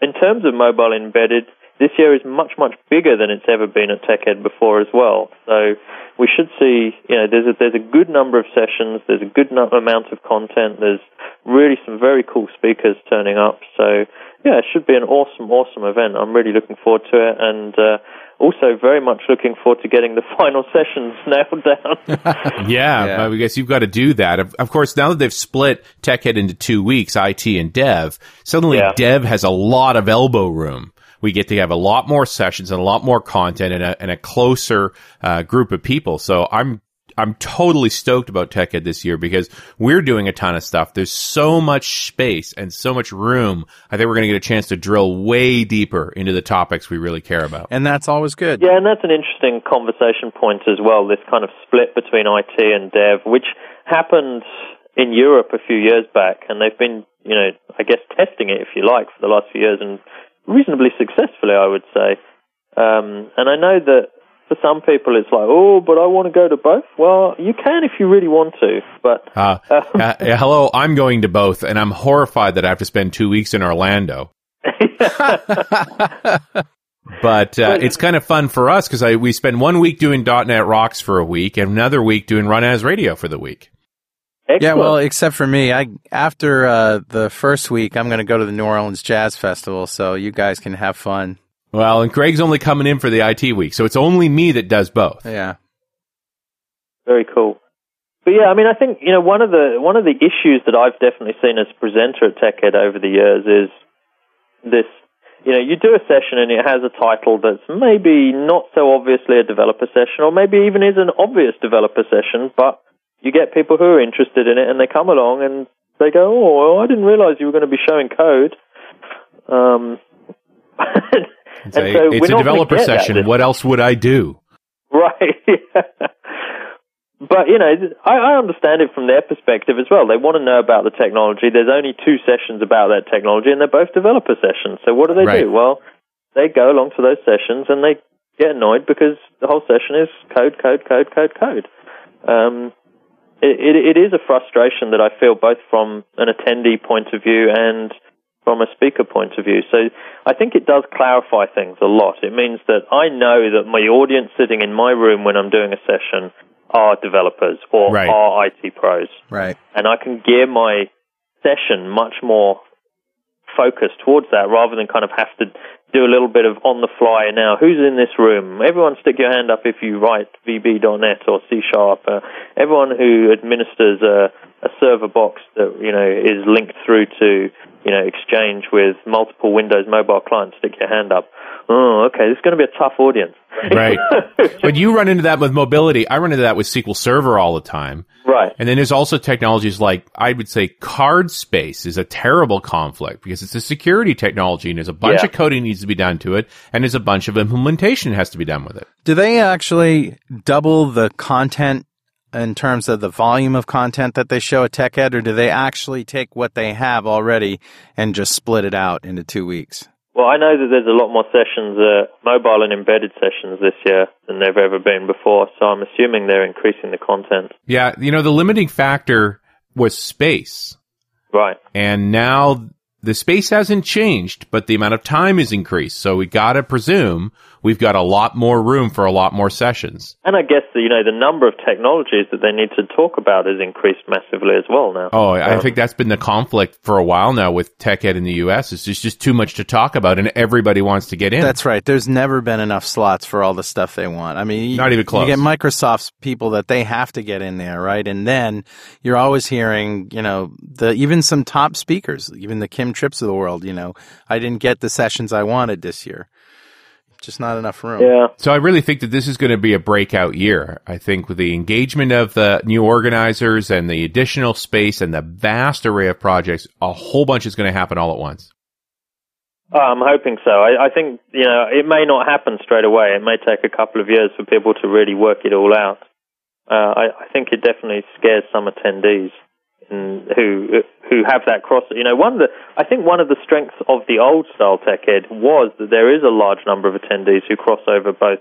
in terms of mobile embedded. This year is much much bigger than it's ever been at TechEd before as well. So we should see, you know, there's a, there's a good number of sessions. There's a good no- amount of content. There's really some very cool speakers turning up. So yeah, it should be an awesome, awesome event. I'm really looking forward to it, and uh, also very much looking forward to getting the final sessions nailed down. Yeah, Yeah. I guess you've got to do that. Of, of course, now that they've split TechEd into two weeks, IT and Dev, suddenly Yeah. Dev has a lot of elbow room. We get to have a lot more sessions and a lot more content and a, and a closer uh, group of people. So I'm I'm totally stoked about TechEd this year because we're doing a ton of stuff. There's so much space and so much room. I think we're going to get a chance to drill way deeper into the topics we really care about. And that's always good. yeah, and that's an interesting conversation point as well. This kind of split between IT and Dev, which happened in Europe a few years back, and they've been, you know, I guess testing it, if you like, for the last few years, and reasonably successfully, I would say. Um, and I know that for some people it's like, oh, but I want to go to both. Well, you can if you really want to, but Uh, uh, uh, hello, I'm going to both, and I'm horrified that I have to spend two weeks in Orlando. but uh, it's kind of fun for us because we spend one week doing .NET Rocks for a week and another week doing RunAs Radio for the week. Excellent. Yeah, well, except for me, I after uh, the first week, I'm going to go to the New Orleans Jazz Festival, so you guys can have fun. Well, and Greg's only coming in for the IT week, so it's only me that does both. Yeah, Very cool. But yeah, I mean, I think you know one of the one of the issues that I've definitely seen as a presenter at TechEd over the years is this. You know, you do a session and it has a title that's maybe not so obviously a developer session, or maybe even is an obvious developer session, but you get people who are interested in it and they come along and they go, "Oh, well, I didn't realize you were going to be showing code." Um, and It's a, so it's a developer session. What else would I do? Right. but, you know, I, I understand it from their perspective as well. They want to know about the technology. There's only two sessions about that technology, and they're both developer sessions. So what do they Right. do? Well, they go along to those sessions and they get annoyed because the whole session is code, code, code, code, code. Um, it, it, is a frustration that I feel both from an attendee point of view and from a speaker point of view. So I think it does clarify things a lot. It means that I know that my audience sitting in my room when I'm doing a session are developers or Right. are IT pros right. and I can gear my session much more focused towards that rather than kind of have to do a little bit of on the fly now. Who's in this room? Everyone stick your hand up if you write VB.NET or C Sharp. Uh, everyone who administers a, a server box that, you know, is linked through to, you know, Exchange with multiple Windows mobile clients, stick your hand up. Oh, okay, this is going to be a tough audience. Right. but you run into that with mobility. I run into that with SQL Server all the time. right. And then there's also technologies like I would say CardSpace is a terrible conflict because it's a security technology and there's a bunch Yeah. of coding needs to be done to it and there's a bunch of implementation has to be done with it. Do they actually double the content in terms of the volume of content that they show at TechEd, or do they actually take what they have already and just split it out into two weeks? Well, I know that there's a lot more sessions, uh, mobile and embedded sessions this year than there've ever been before, so I'm assuming they're increasing the content. Yeah, you know the limiting factor was space. Right. And now the space hasn't changed, but the amount of time is increased. So we got to presume we've got a lot more room for a lot more sessions. And I guess the, you know the number of technologies that they need to talk about has increased massively as well now. Oh, I Um, think that's been the conflict for a while now with tech ed in the US. It's just, just too much to talk about and everybody wants to get in. That's right. There's never been enough slots for all the stuff they want. I mean, you, Not even close. You get Microsoft's people that they have to get in there, right? And then you're always hearing, you know, the even some top speakers, even the Kim Tripps of the world. You know, I didn't get the sessions I wanted this year. Just not enough room. yeah. So I really think that this is going to be a breakout year. I think with the engagement of the new organizers and the additional space and the vast array of projects, a whole bunch is going to happen all at once. Oh, I'm hoping so. I, I think you know it may not happen straight away. It may take a couple of years for people to really work it all out. Uh, I, I think it definitely scares some attendees in, who who have that cross. You know, one of the I think one of the strengths of the old style tech ed was that there is a large number of attendees who cross over both,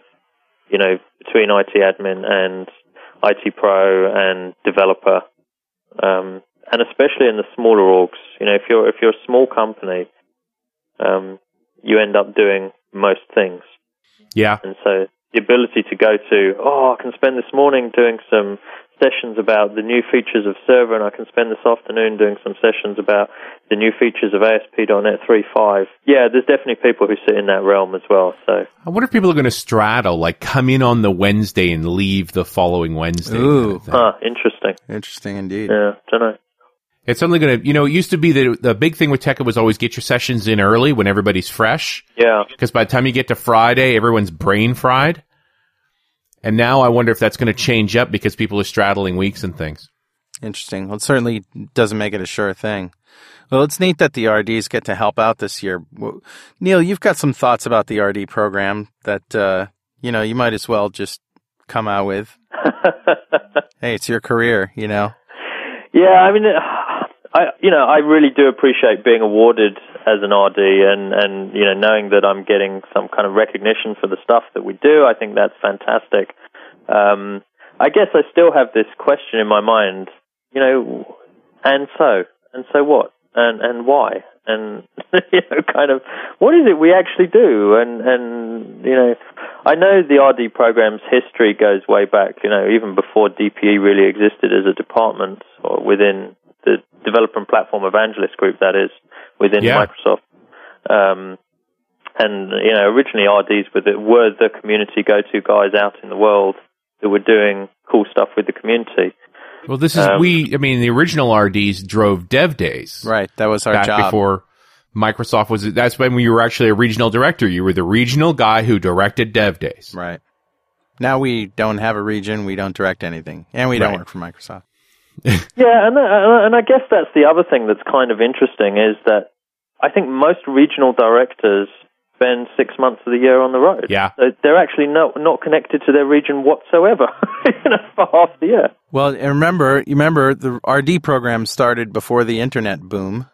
you know, between IT admin and IT pro and developer, um, and especially in the smaller orgs. You know, if you're if you're a small company um, you end up doing most things. Yeah. And so the ability to go to, oh, I can spend this morning doing some sessions about the new features of server, and I can spend this afternoon doing some sessions about the new features of ASP.NET 3.5. Yeah, there's definitely people who sit in that realm as well. So I wonder if people are going to straddle, like come in on the Wednesday and leave the following Wednesday. Ooh. Huh, interesting. Interesting indeed. Yeah, don't know. It's only going to, you know, it used to be that the big thing with tech was always get your sessions in early when everybody's fresh. Yeah. Because by the time you get to Friday, everyone's brain fried. And now I wonder if that's going to change up because people are straddling weeks and things. Interesting. Well, it certainly doesn't make it a sure thing. Well, it's neat that the RDs get to help out this year. Well, Neil, you've got some thoughts about the RD program that uh, you know you might as well just come out with. Hey, it's your career, you know. Yeah, I mean, I you know I really do appreciate being awarded as an RD and and you know knowing that I'm getting some kind of recognition for the stuff that we do. I think that's fantastic. Um, I guess I still have this question in my mind, you know, and so and so what and and why and you know kind of what is it we actually do and and you know I know the RD program's history goes way back, you know, even before DPE really existed as a department or within the developer and platform evangelist group that is within Yeah. Microsoft. Um, and you know, originally RDs were the, were the community go-to guys out in the world that were doing cool stuff with the community. Well, this is, Um, we, I mean, the original RDs drove dev days. Right. That was our back job. before Microsoft was, that's when you were actually a regional director. You were the regional guy who directed dev days. Right. Now we don't have a region. We don't direct anything, and we don't work for Microsoft. Yeah, and uh, and I guess that's the other thing that's kind of interesting is that I think most regional directors spend six months of the year on the road. Yeah. so they're actually not not connected to their region whatsoever. you know, for half the year. Well, and remember, you remember the RD program started before the internet boom.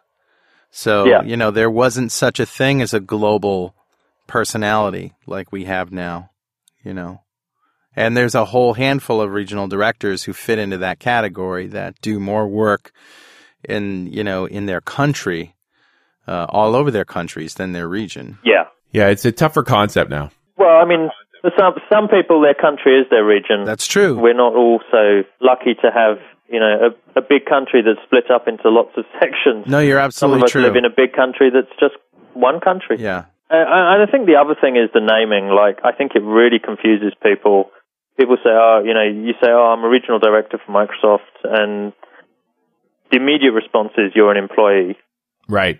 So, Yeah. you know, there wasn't such a thing as a global personality like we have now, you know. And there's a whole handful of regional directors who fit into that category that do more work in, you know, in their country, uh, all over their countries than their region. Yeah. Yeah, it's a tougher concept now. Well, I mean, for some some people, their country is their region. That's true. We're not all so lucky to have you know a, a big country that's split up into lots of sections. No, you're Some of absolutely us true. live in a big country that's just one country. yeah. Uh, and I think the other thing is the naming. Like, I think it really confuses people. People say, "Oh, you know," you say, "Oh, I'm a regional director for Microsoft," and the immediate response is, "You're an employee," Right.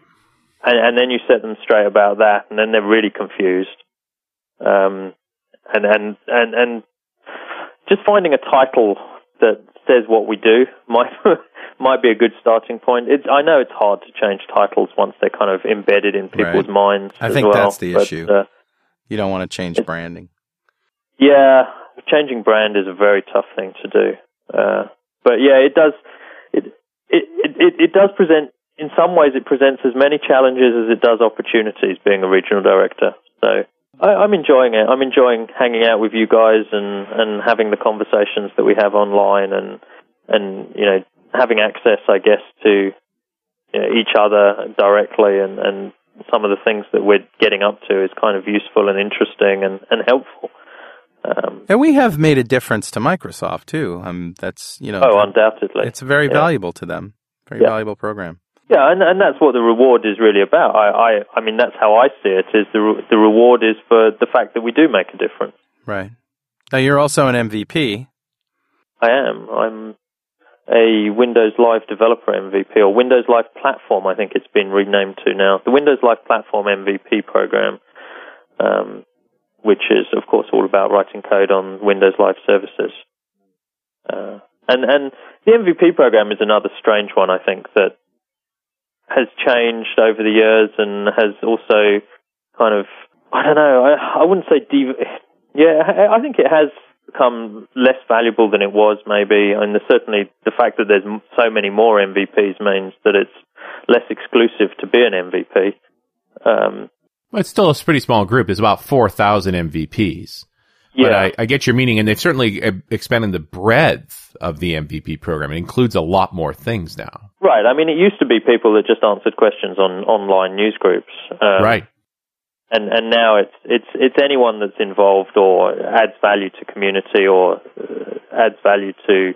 and, and then you set them straight about that, and then they're really confused. Um, and and and and just finding a title that says what we do might might be a good starting point. It's I know it's hard to change titles once they're kind of embedded in people's Right. minds. I as think well, that's the but, issue. Uh, You don't want to change branding. yeah, changing brand is a very tough thing to do. Uh, but yeah, it does. It, it it it does present. In some ways, it presents as many challenges as it does opportunities. Being a regional director, so I, I'm enjoying it. I'm enjoying hanging out with you guys and and having the conversations that we have online and and you know having access, I guess, to you know, each other directly and and some of the things that we're getting up to is kind of useful and interesting and and helpful. Um, And we have made a difference to Microsoft too. Um, that's you know, oh, undoubtedly. it's very Yeah. valuable to them. Very Yeah. valuable program. Yeah, and and that's what the reward is really about. I I, I mean that's how I see it. Is the re- the reward is for the fact that we do make a difference. Right. Now you're also an MVP. I am. I'm a Windows Live Developer MVP or Windows Live Platform. I think it's been renamed to now the Windows Live Platform MVP program, um, which is of course all about writing code on Windows Live services. Uh, and and the MVP program is another strange one. I think that has changed over the years and has also kind of I don't know. I I wouldn't say dev- yeah. I think it has become less valuable than it was maybe, and certainly the fact that there's so many more MVPs means that it's less exclusive to be an MVP. Um, Well, it's still a pretty small group. There's about 4,000 MVPs. yeah, But I, I get your meaning, and they've certainly expanded the breadth of the MVP program. It includes a lot more things now. right. I mean, it used to be people that just answered questions on online news groups, um, right. and and now it's it's it's anyone that's involved or adds value to community or uh, adds value to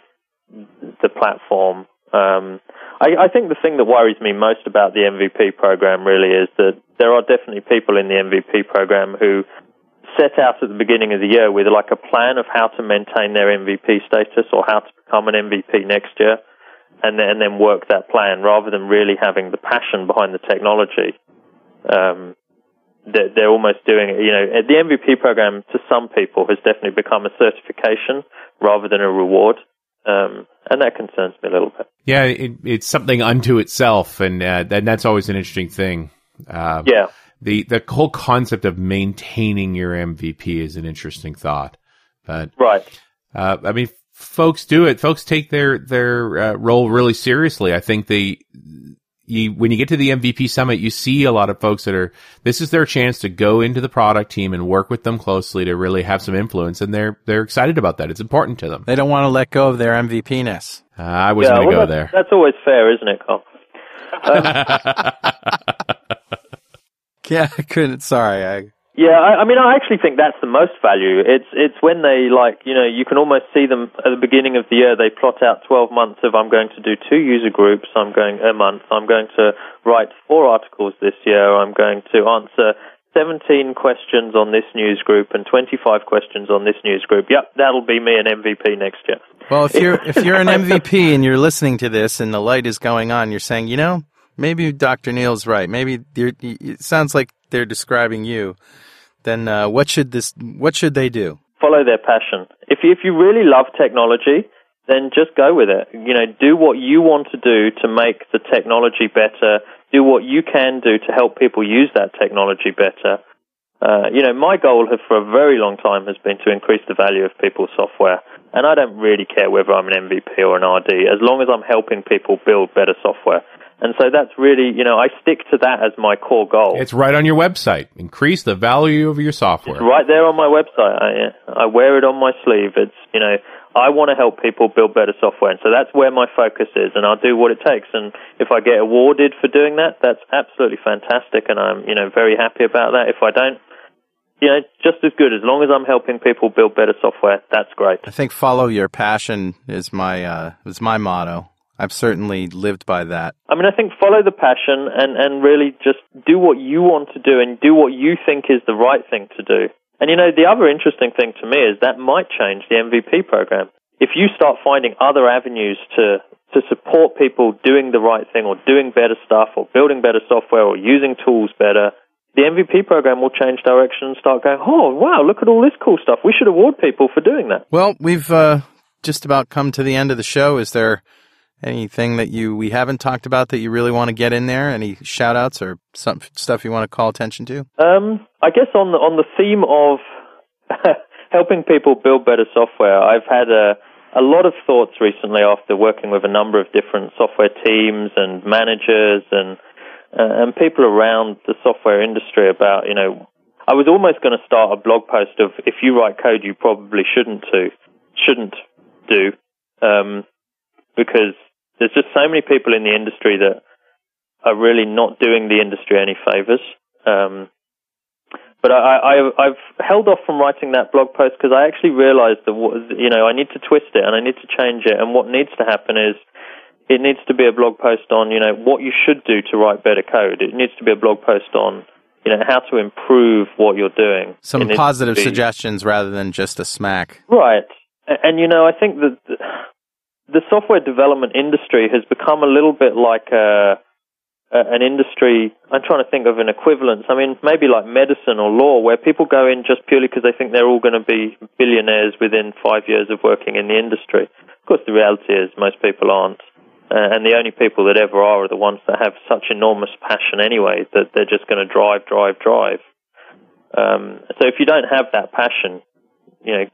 the platform. Um, I, I think the thing that worries me most about the MVP program really is that there are definitely people in the MVP program who set out at the beginning of the year with like a plan of how to maintain their MVP status or how to become an MVP next year, and then, and then work that plan rather than really having the passion behind the technology. Um, they're, they're almost doing it. You know, the MVP program to some people has definitely become a certification rather than a reward, um, and that concerns me a little bit. Yeah, it, it's something unto itself, and uh, and that's always an interesting thing. Uh, Yeah, the the whole concept of maintaining your MVP is an interesting thought. But right. uh, I mean, folks do it. Folks take their their uh, role really seriously. I think they. You, when you get to the MVP summit, you see a lot of folks that are, this is their chance to go into the product team and work with them closely to really have some influence. And they're, they're excited about that. It's important to them. They don't want to let go of their MVP ness. Uh, I wasn't yeah, going to well, go that's, there. That's always fair, isn't it, Carl? Yeah, I couldn't. Sorry, I. Yeah, I, I mean, I actually think that's the most value. It's it's when they like, you know, you can almost see them at the beginning of the year. They plot out twelve months of I'm going to do two user groups. I'm going a month. I'm going to write four articles this year. I'm going to answer seventeen questions on this news group and twenty five questions on this news group. Yep, that'll be me an MVP next year. Well, if you're if you're an MVP and you're listening to this and the light is going on, you're saying, you know, maybe Dr. Neil's right. Maybe it sounds like they're describing you. Then uh, what should this? What should they do? follow their passion. If you, if you really love technology, then just go with it. You know, do what you want to do to make the technology better. Do what you can do to help people use that technology better. Uh, you know, my goal have, for a very long time has been to increase the value of people's software. And I don't really care whether I'm an MVP or an RD, as long as I'm helping people build better software. And so that's really, you know, I stick to that as my core goal. It's right on your website. Increase the value of your software. It's right there on my website. I, I wear it on my sleeve. It's you know I want to help people build better software, and so that's where my focus is, and I'll do what it takes. And if I get awarded for doing that, that's absolutely fantastic, and I'm you know very happy about that. If I don't, you know, just as good. As long as I'm helping people build better software, that's great. I think follow your passion is my uh, is my motto. I've certainly lived by that. I mean, I think follow the passion and, and really just do what you want to do and do what you think is the right thing to do. And you know, the other interesting thing to me is that might change the MVP program. If you start finding other avenues to to support people doing the right thing or doing better stuff or building better software or using tools better, the MVP program will change direction and start going, oh, wow, look at all this cool stuff. We should award people for doing that. Well, we've uh, just about come to the end of the show. Is there anything that you we haven't talked about that you really want to get in there? Any shout outs or some stuff you want to call attention to? Um, I guess on the, on the theme of helping people build better software, I've had a, a lot of thoughts recently after working with a number of different software teams and managers and uh, and people around the software industry about, you know, I was almost going to start a blog post of if you write code you probably shouldn't to, shouldn't do, um, because there's just so many people in the industry that are really not doing the industry any favors. Um, but I, I, I've held off from writing that blog post because I actually realized that, you know, I need to twist it and I need to change it. And what needs to happen is it needs to be a blog post on, you know, what you should do to write better code. It needs to be a blog post on, you know, how to improve what you're doing. Some positive suggestions rather than just a smack. Right. And, and you know, I think that the, software development industry has become a little bit like a, a, an industry. I'm trying to think of an equivalence. I mean, maybe like medicine or law, where people go in just purely because they think they're all going to be billionaires within five years of working in the industry. Of course, the reality is most people aren't. Uh, and the only people that ever are are the ones that have such enormous passion anyway that they're just going to drive, drive, drive. Um, so if you don't have that passion, you know,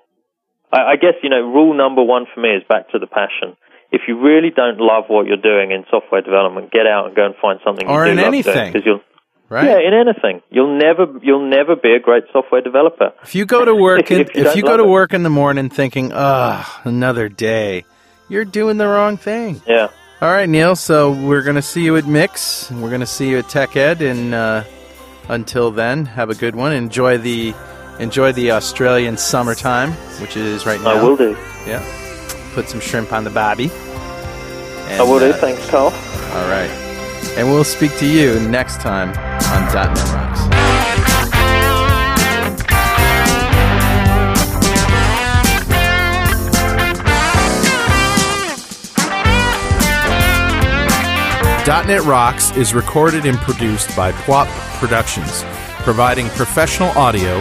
I, I guess you know rule number one for me is back to the passion. If you really don't love what you're doing in software development, get out and go and find something Or in anything. because you'll Right? yeah in anything you'll never you'll never be a great software developer. If you go to work, in, If you if you go to it. work in the morning thinking, "Ah, another day," you're doing the wrong thing. Yeah. All right, Neil. So we're going to see you at Mix. We're going to see you at Tech Ed, and uh, until then, have a good one. Enjoy the enjoy the Australian summertime, which is right now. I will do. Yeah. Put some shrimp on the bobby. I will do. uh, Thanks, Carl. All right. And we'll speak to you next time on .NET Rocks. .NET Rocks is recorded and produced by PWOP Productions, providing professional audio,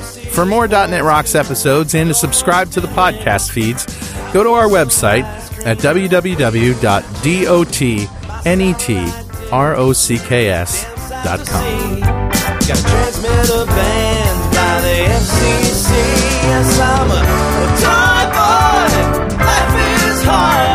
For more .NET Rocks episodes and to subscribe to the podcast feeds, go to our website at www.dotnetrocks.com. Got transmitter by the FCC. Yes, I'm a toy boy. Life is hard.